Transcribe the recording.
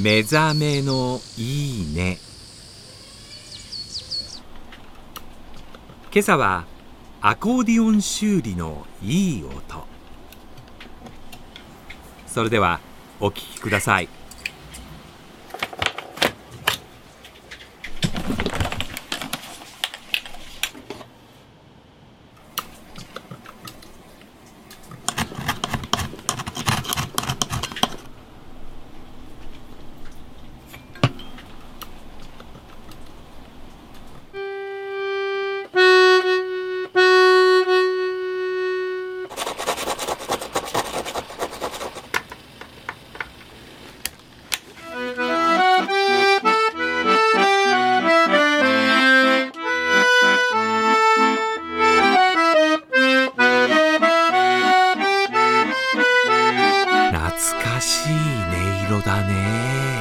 目覚めのいいね。今朝はアコーディオン修理のいい音。それではお聞きください。しい音色だね。